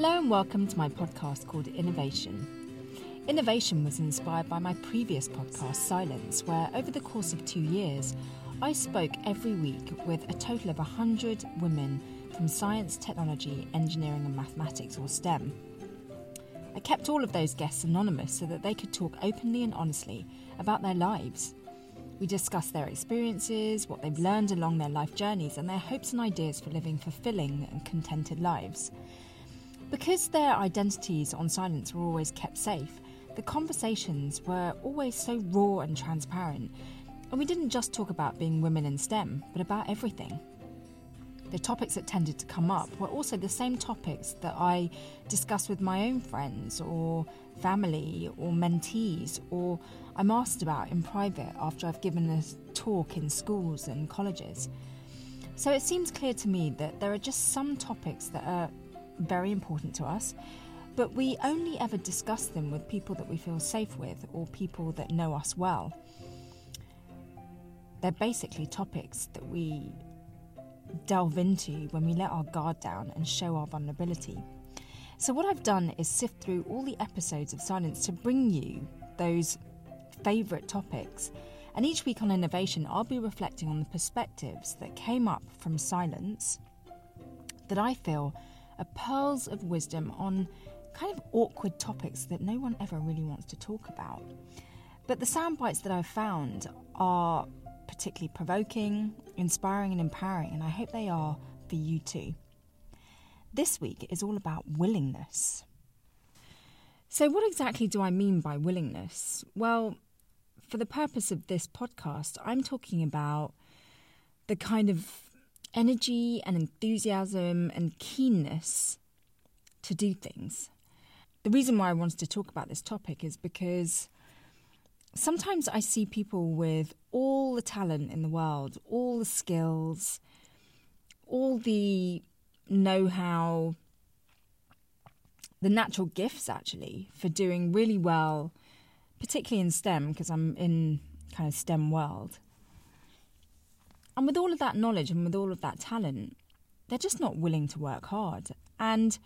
Hello and welcome to my podcast called Innovation. Innovation was inspired by my previous podcast, Silence, where over the course of two years, I spoke every week with a total of 100 women from science, technology, engineering, and mathematics, or STEM. I kept all of those guests anonymous so that they could talk openly and honestly about their lives. We discussed their experiences, what they've learned along their life journeys, and their hopes and ideas for living fulfilling and contented lives. Because their identities on silence were always kept safe, the conversations were always so raw and transparent, and we didn't just talk about being women in STEM, but about everything. The topics that tended to come up were also the same topics that I discuss with my own friends or family or mentees, or I'm asked about in private after I've given a talk in schools and colleges. So it seems clear to me that there are just some topics that are very important to us, but we only ever discuss them with people that we feel safe with or people that know us well. They're basically topics that we delve into when we let our guard down and show our vulnerability. So, what I've done is sift through all the episodes of Silence to bring you those favourite topics. And each week on Innovation, I'll be reflecting on the perspectives that came up from Silence that I feel are pearls of wisdom on kind of awkward topics that no one ever really wants to talk about. But the sound bites that I've found are particularly provoking, inspiring, and empowering, and I hope they are for you too. This week is all about willingness. So, what exactly do I mean by willingness? Well, for the purpose of this podcast, I'm talking about the kind of energy and enthusiasm and keenness to do things. The reason why I wanted to talk about this topic is because sometimes I see people with all the talent in the world, all the skills, all the know how, the natural gifts actually for doing really well, particularly in STEM, because I'm in kind of STEM world. And with all of that knowledge and with all of that talent, they're just not willing to work hard. And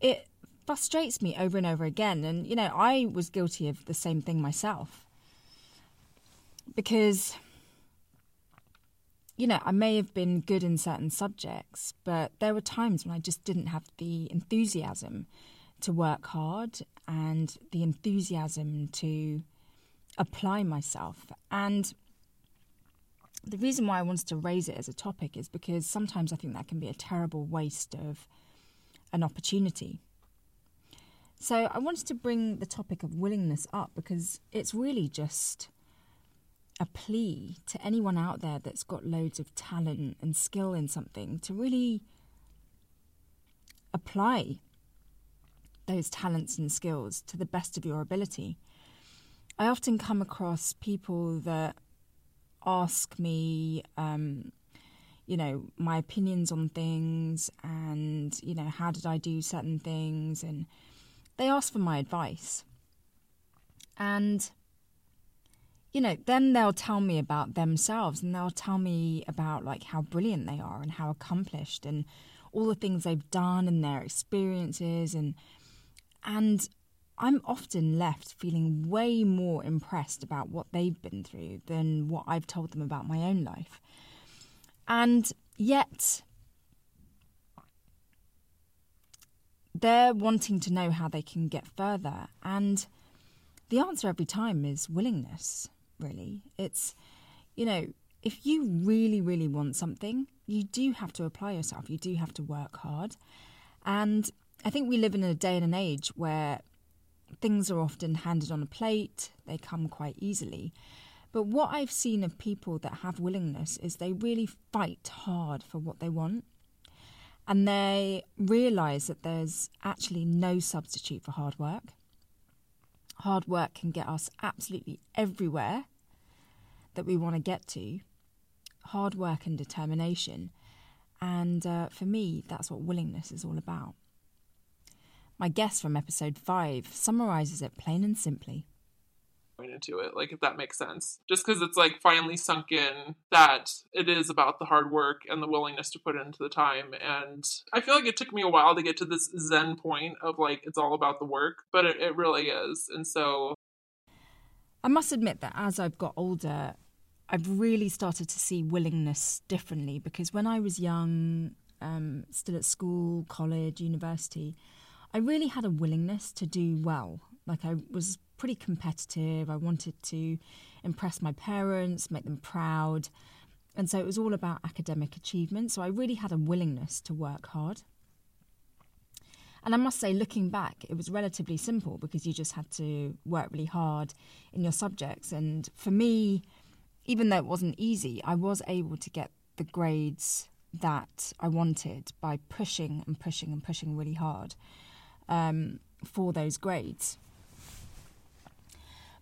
it frustrates me over and over again. And, you know, I was guilty of the same thing myself. Because, you know, I may have been good in certain subjects, but there were times when I just didn't have the enthusiasm to work hard and the enthusiasm to apply myself. And the reason why I wanted to raise it as a topic is because sometimes I think that can be a terrible waste of an opportunity. So I wanted to bring the topic of willingness up because it's really just a plea to anyone out there that's got loads of talent and skill in something to really apply those talents and skills to the best of your ability. I often come across people that ask me, um, you know, my opinions on things and, you know, how did I do certain things. And they ask for my advice. And, you know, then they'll tell me about themselves and they'll tell me about like how brilliant they are and how accomplished and all the things they've done and their experiences and and I'm often left feeling way more impressed about what they've been through than what I've told them about my own life. And yet, they're wanting to know how they can get further. And the answer every time is willingness, really. It's, you know, if you really, really want something, you do have to apply yourself, you do have to work hard. And I think we live in a day and an age where things are often handed on a plate, they come quite easily. But what I've seen of people that have willingness is they really fight hard for what they want. And they realize that there's actually no substitute for hard work. Hard work can get us absolutely everywhere that we want to get to. Hard work and determination. And uh, for me, that's what willingness is all about. My guest from episode 5 summarises it plain and simply. into it, like if that makes sense. Just because it's like finally sunk in that it is about the hard work and the willingness to put into the time. And I feel like it took me a while to get to this zen point of like it's all about the work, but it, it really is. And so I must admit that as I've got older, I've really started to see willingness differently because when I was young, um, still at school, college, university, I really had a willingness to do well. Like I was pretty competitive. I wanted to impress my parents, make them proud. And so it was all about academic achievement. So I really had a willingness to work hard. And I must say, looking back, it was relatively simple because you just had to work really hard in your subjects. And for me, even though it wasn't easy, I was able to get the grades that I wanted by pushing and pushing and pushing really hard um, for those grades.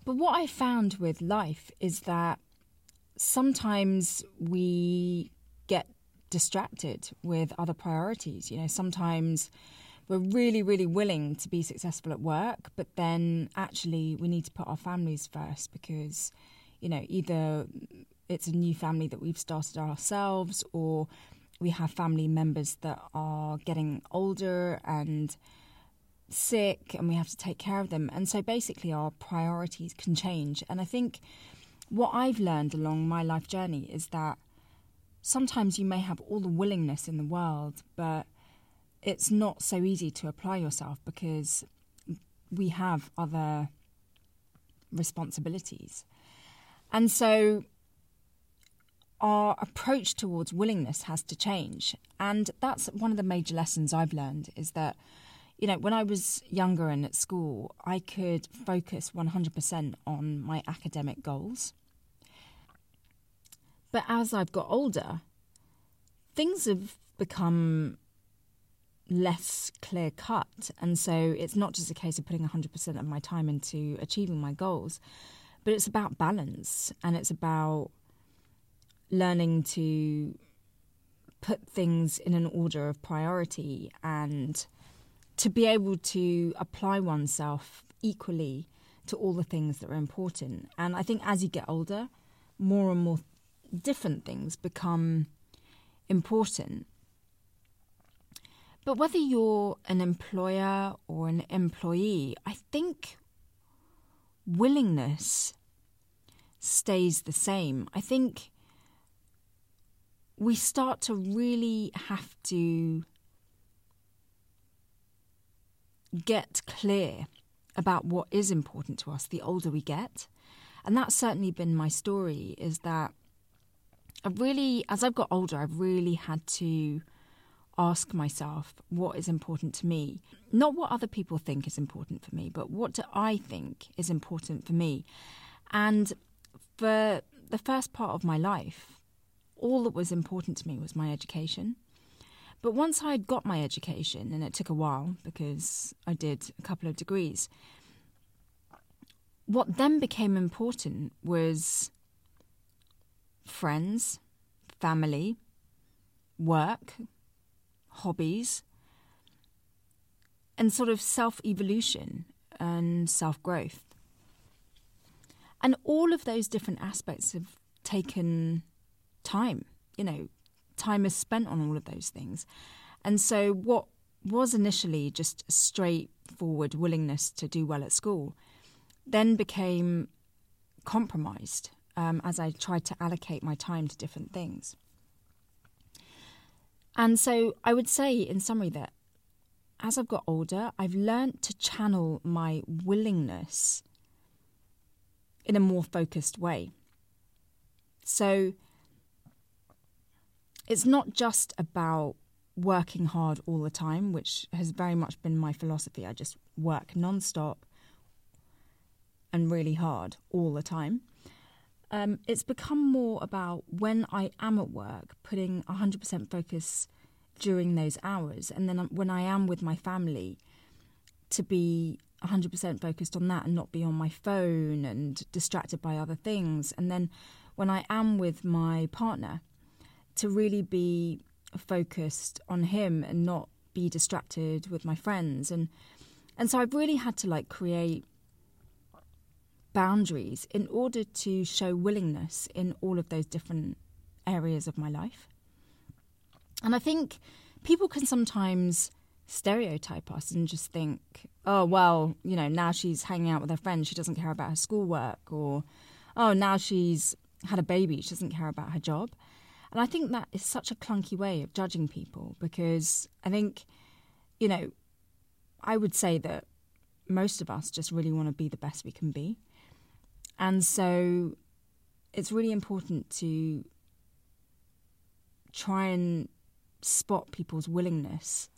But what I found with life is that sometimes we get distracted with other priorities. You know, sometimes we're really, really willing to be successful at work, but then actually we need to put our families first because, you know, either it's a new family that we've started ourselves or we have family members that are getting older and sick and we have to take care of them. And so basically our priorities can change. And I think what I've learned along my life journey is that sometimes you may have all the willingness in the world, but it's not so easy to apply yourself because we have other responsibilities. And so our approach towards willingness has to change. And that's one of the major lessons I've learned is that, you know, when I was younger and at school, I could focus 100% on my academic goals. But as I've got older, things have become less clear cut. And so it's not just a case of putting 100% of my time into achieving my goals, but it's about balance and it's about learning to put things in an order of priority and to be able to apply oneself equally to all the things that are important. And I think as you get older, more and more different things become important. But whether you're an employer or an employee, I think willingness stays the same. I think we start to really have to get clear about what is important to us the older we get. And that's certainly been my story is that I've really, as I've got older, I've really had to ask myself what is important to me. Not what other people think is important for me, but what do I think is important for me. And for the first part of my life, all that was important to me was my education. But once I'd got my education, and it took a while because I did a couple of degrees, what then became important was friends, family, work, hobbies, and sort of self evolution and self growth. And all of those different aspects have taken time. You know, time is spent on all of those things. And so, what was initially just a straightforward willingness to do well at school then became compromised um, as I tried to allocate my time to different things. And so I would say, in summary, that as I've got older, I've learned to channel my willingness in a more focused way. So it's not just about working hard all the time, which has very much been my philosophy. I just work non-stop and really hard all the time um, it's become more about when I am at work, putting 100% focus during those hours. And then um, when I am with my family, to be 100% focused on that and not be on my phone and distracted by other things. And then when I am with my partner, to really be focused on him and not be distracted with my friends. And and so I've really had to like create boundaries in order to show willingness in all of those different areas of my life. And I think people can sometimes stereotype us and just think, oh, well, you know, now she's hanging out with her friends, she doesn't care about her schoolwork, or oh, now she's had a baby, she doesn't care about her job. And I think that is such a clunky way of judging people because I think, you know, I would say that most of us just really want to be the best we can be. And so it's really important to try and spot people's willingness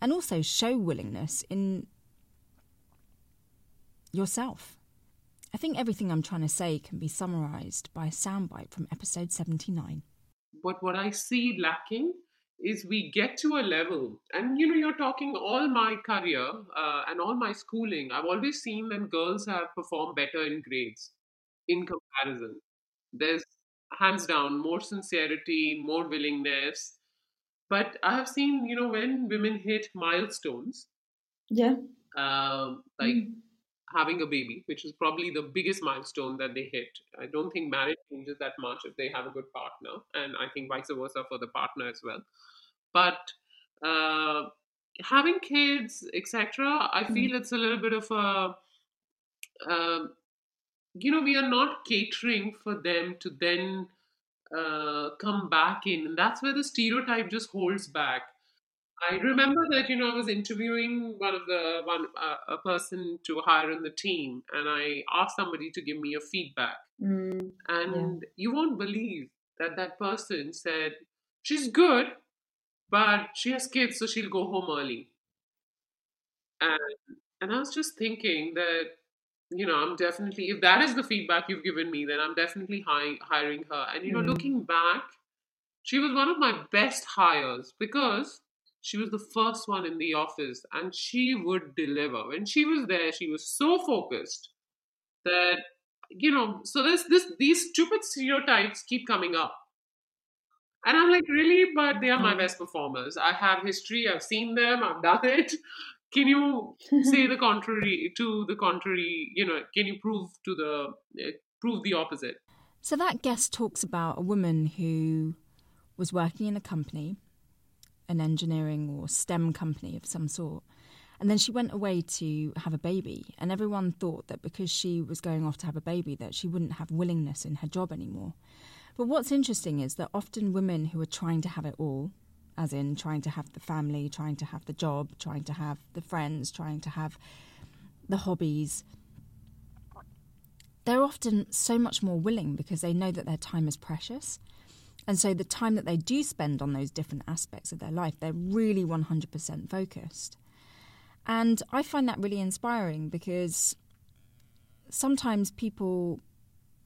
and also show willingness in yourself. I think everything I'm trying to say can be summarized by a soundbite from episode 79. But what I see lacking is we get to a level, and you know, you're talking all my career uh, and all my schooling. I've always seen that girls have performed better in grades in comparison. There's hands down more sincerity, more willingness. But I have seen, you know, when women hit milestones, yeah, uh, like mm. Having a baby, which is probably the biggest milestone that they hit. I don't think marriage changes that much if they have a good partner, and I think vice versa for the partner as well. But uh, having kids, etc., I mm. feel it's a little bit of a uh, you know, we are not catering for them to then uh, come back in. And that's where the stereotype just holds back. I remember that, you know, I was interviewing one of the, one, uh, a person to hire in the team, and I asked somebody to give me a feedback. Mm, and yeah. you won't believe that that person said, she's good, but she has kids, so she'll go home early. And, and I was just thinking that you know, I'm definitely, if that is the feedback you've given me, then I'm definitely hiring, hiring her. And, you know, mm. looking back, she was one of my best hires because she was the first one in the office and she would deliver. When she was there, she was so focused that, you know, so this, this, these stupid stereotypes keep coming up. And I'm like, really? But they are my mm. best performers. I have history. I've seen them. I've done it. Can you say the contrary to the contrary? You know, can you prove to the uh, prove the opposite? So that guest talks about a woman who was working in a company, an engineering or STEM company of some sort. And then she went away to have a baby, and everyone thought that because she was going off to have a baby, that she wouldn't have willingness in her job anymore. But what's interesting is that often women who are trying to have it all, as in trying to have the family, trying to have the job, trying to have the friends, trying to have the hobbies. They're often so much more willing because they know that their time is precious. And so the time that they do spend on those different aspects of their life, they're really 100% focused. And I find that really inspiring because sometimes people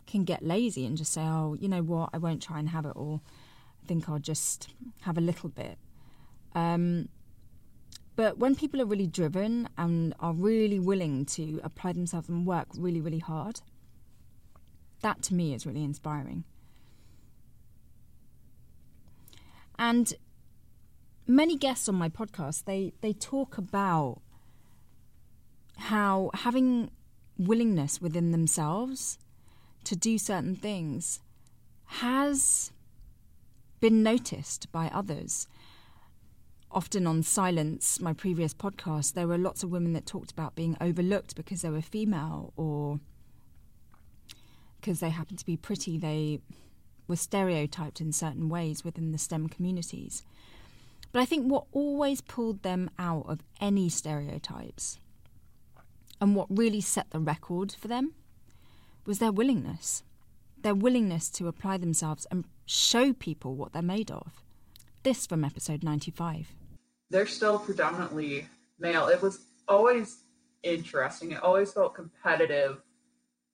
can get lazy and just say, oh, you know what, I won't try and have it all I think I'll just have a little bit. Um, but when people are really driven and are really willing to apply themselves and work really, really hard, that to me is really inspiring. And many guests on my podcast, they, they talk about how having willingness within themselves to do certain things has been noticed by others. Often on Silence, my previous podcast, there were lots of women that talked about being overlooked because they were female or because they happened to be pretty, they were stereotyped in certain ways within the STEM communities. But I think what always pulled them out of any stereotypes and what really set the record for them was their willingness their willingness to apply themselves and show people what they're made of. This from episode 95. They're still predominantly male. It was always interesting. It always felt competitive,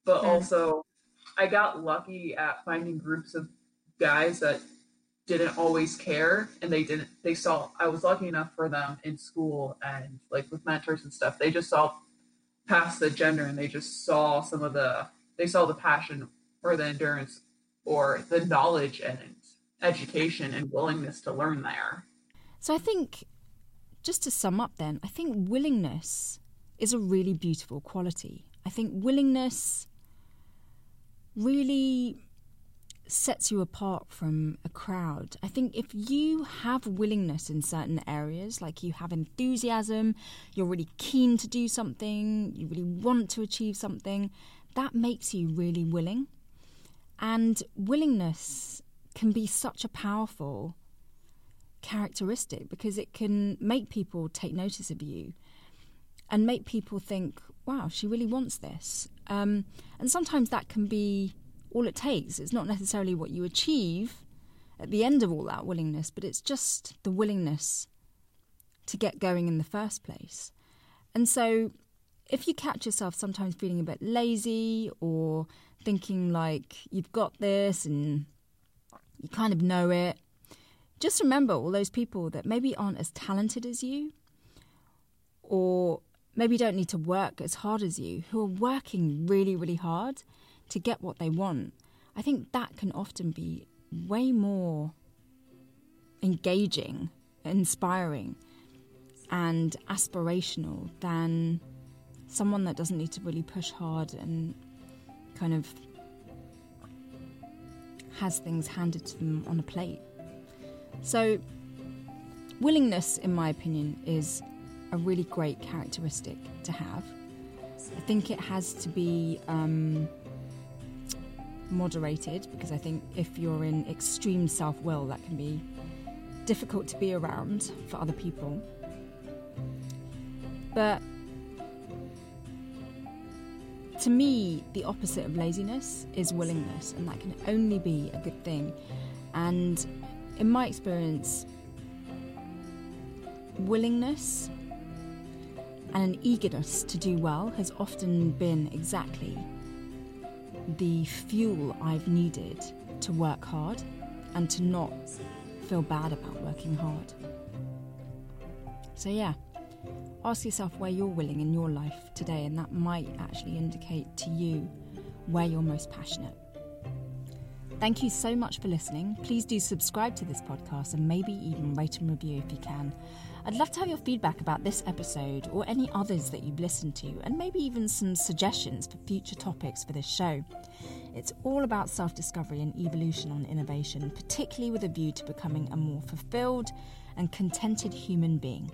but mm. also I got lucky at finding groups of guys that didn't always care and they didn't they saw I was lucky enough for them in school and like with mentors and stuff. They just saw past the gender and they just saw some of the they saw the passion or the endurance or the knowledge and education and willingness to learn there. So I think, just to sum up then, I think willingness is a really beautiful quality. I think willingness really sets you apart from a crowd. I think if you have willingness in certain areas, like you have enthusiasm, you're really keen to do something, you really want to achieve something, that makes you really willing. And willingness can be such a powerful characteristic because it can make people take notice of you and make people think, wow, she really wants this. Um, and sometimes that can be all it takes. It's not necessarily what you achieve at the end of all that willingness, but it's just the willingness to get going in the first place. And so if you catch yourself sometimes feeling a bit lazy or thinking like you've got this and you kind of know it, just remember all those people that maybe aren't as talented as you or maybe don't need to work as hard as you, who are working really, really hard to get what they want. I think that can often be way more engaging, inspiring, and aspirational than someone that doesn't need to really push hard and kind of has things handed to them on a plate. So, willingness, in my opinion, is a really great characteristic to have. I think it has to be um, moderated because I think if you're in extreme self will, that can be difficult to be around for other people. But to me, the opposite of laziness is willingness, and that can only be a good thing. And in my experience, willingness and an eagerness to do well has often been exactly the fuel I've needed to work hard and to not feel bad about working hard. So, yeah, ask yourself where you're willing in your life today, and that might actually indicate to you where you're most passionate. Thank you so much for listening. Please do subscribe to this podcast and maybe even rate and review if you can. I'd love to have your feedback about this episode or any others that you've listened to, and maybe even some suggestions for future topics for this show. It's all about self discovery and evolution on innovation, particularly with a view to becoming a more fulfilled and contented human being.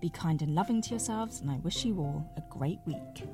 Be kind and loving to yourselves, and I wish you all a great week.